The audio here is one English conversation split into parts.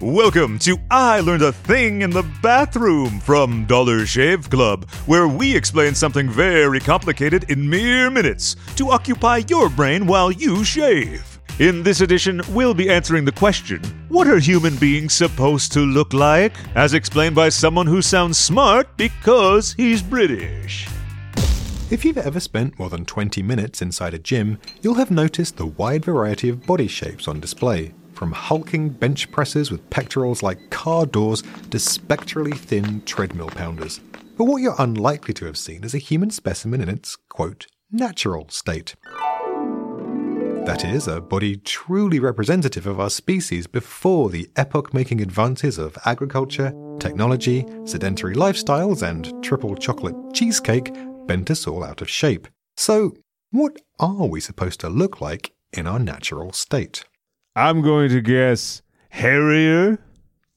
Welcome to I Learned a Thing in the Bathroom from Dollar Shave Club, where we explain something very complicated in mere minutes to occupy your brain while you shave. In this edition, we'll be answering the question What are human beings supposed to look like? As explained by someone who sounds smart because he's British. If you've ever spent more than 20 minutes inside a gym, you'll have noticed the wide variety of body shapes on display from hulking bench presses with pectorals like car doors to spectrally thin treadmill pounders. But what you're unlikely to have seen is a human specimen in its, quote, natural state. That is, a body truly representative of our species before the epoch making advances of agriculture, technology, sedentary lifestyles, and triple chocolate cheesecake bent us all out of shape. So, what are we supposed to look like in our natural state? I'm going to guess hairier.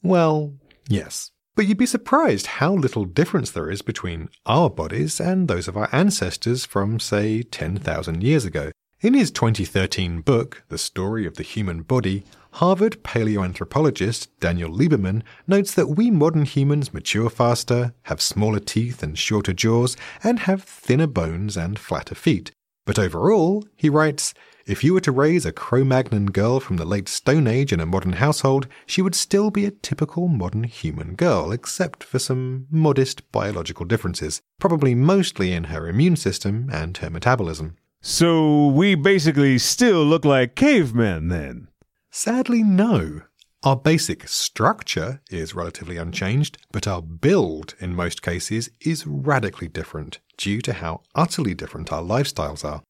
Well, yes. But you'd be surprised how little difference there is between our bodies and those of our ancestors from, say, 10,000 years ago. In his 2013 book, The Story of the Human Body, Harvard paleoanthropologist Daniel Lieberman notes that we modern humans mature faster, have smaller teeth and shorter jaws, and have thinner bones and flatter feet. But overall, he writes, if you were to raise a Cro Magnon girl from the late Stone Age in a modern household, she would still be a typical modern human girl, except for some modest biological differences, probably mostly in her immune system and her metabolism. So we basically still look like cavemen then? Sadly, no. Our basic structure is relatively unchanged, but our build, in most cases, is radically different due to how utterly different our lifestyles are.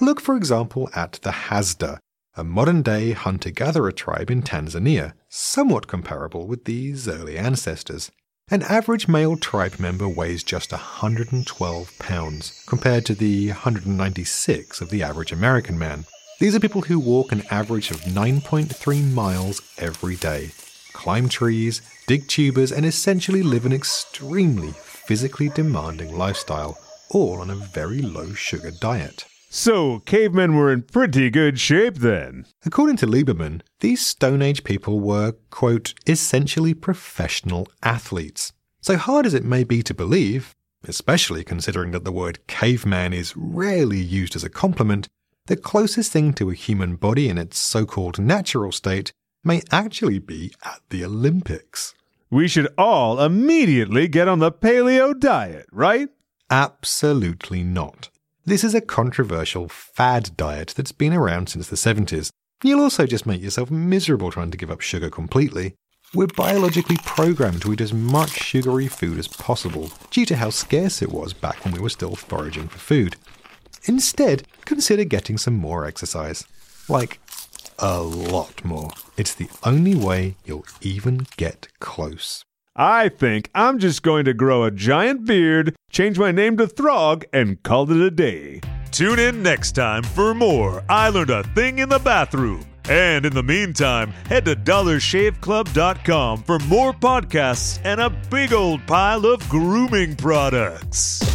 Look, for example, at the Hadza, a modern day hunter gatherer tribe in Tanzania, somewhat comparable with these early ancestors. An average male tribe member weighs just 112 pounds, compared to the 196 of the average American man. These are people who walk an average of 9.3 miles every day, climb trees, dig tubers, and essentially live an extremely physically demanding lifestyle, all on a very low sugar diet. So, cavemen were in pretty good shape then. According to Lieberman, these Stone Age people were, quote, essentially professional athletes. So hard as it may be to believe, especially considering that the word caveman is rarely used as a compliment, the closest thing to a human body in its so called natural state may actually be at the Olympics. We should all immediately get on the paleo diet, right? Absolutely not. This is a controversial fad diet that's been around since the 70s. You'll also just make yourself miserable trying to give up sugar completely. We're biologically programmed to eat as much sugary food as possible, due to how scarce it was back when we were still foraging for food. Instead, consider getting some more exercise. Like, a lot more. It's the only way you'll even get close. I think I'm just going to grow a giant beard, change my name to Throg, and call it a day. Tune in next time for more I Learned a Thing in the Bathroom. And in the meantime, head to dollarshaveclub.com for more podcasts and a big old pile of grooming products.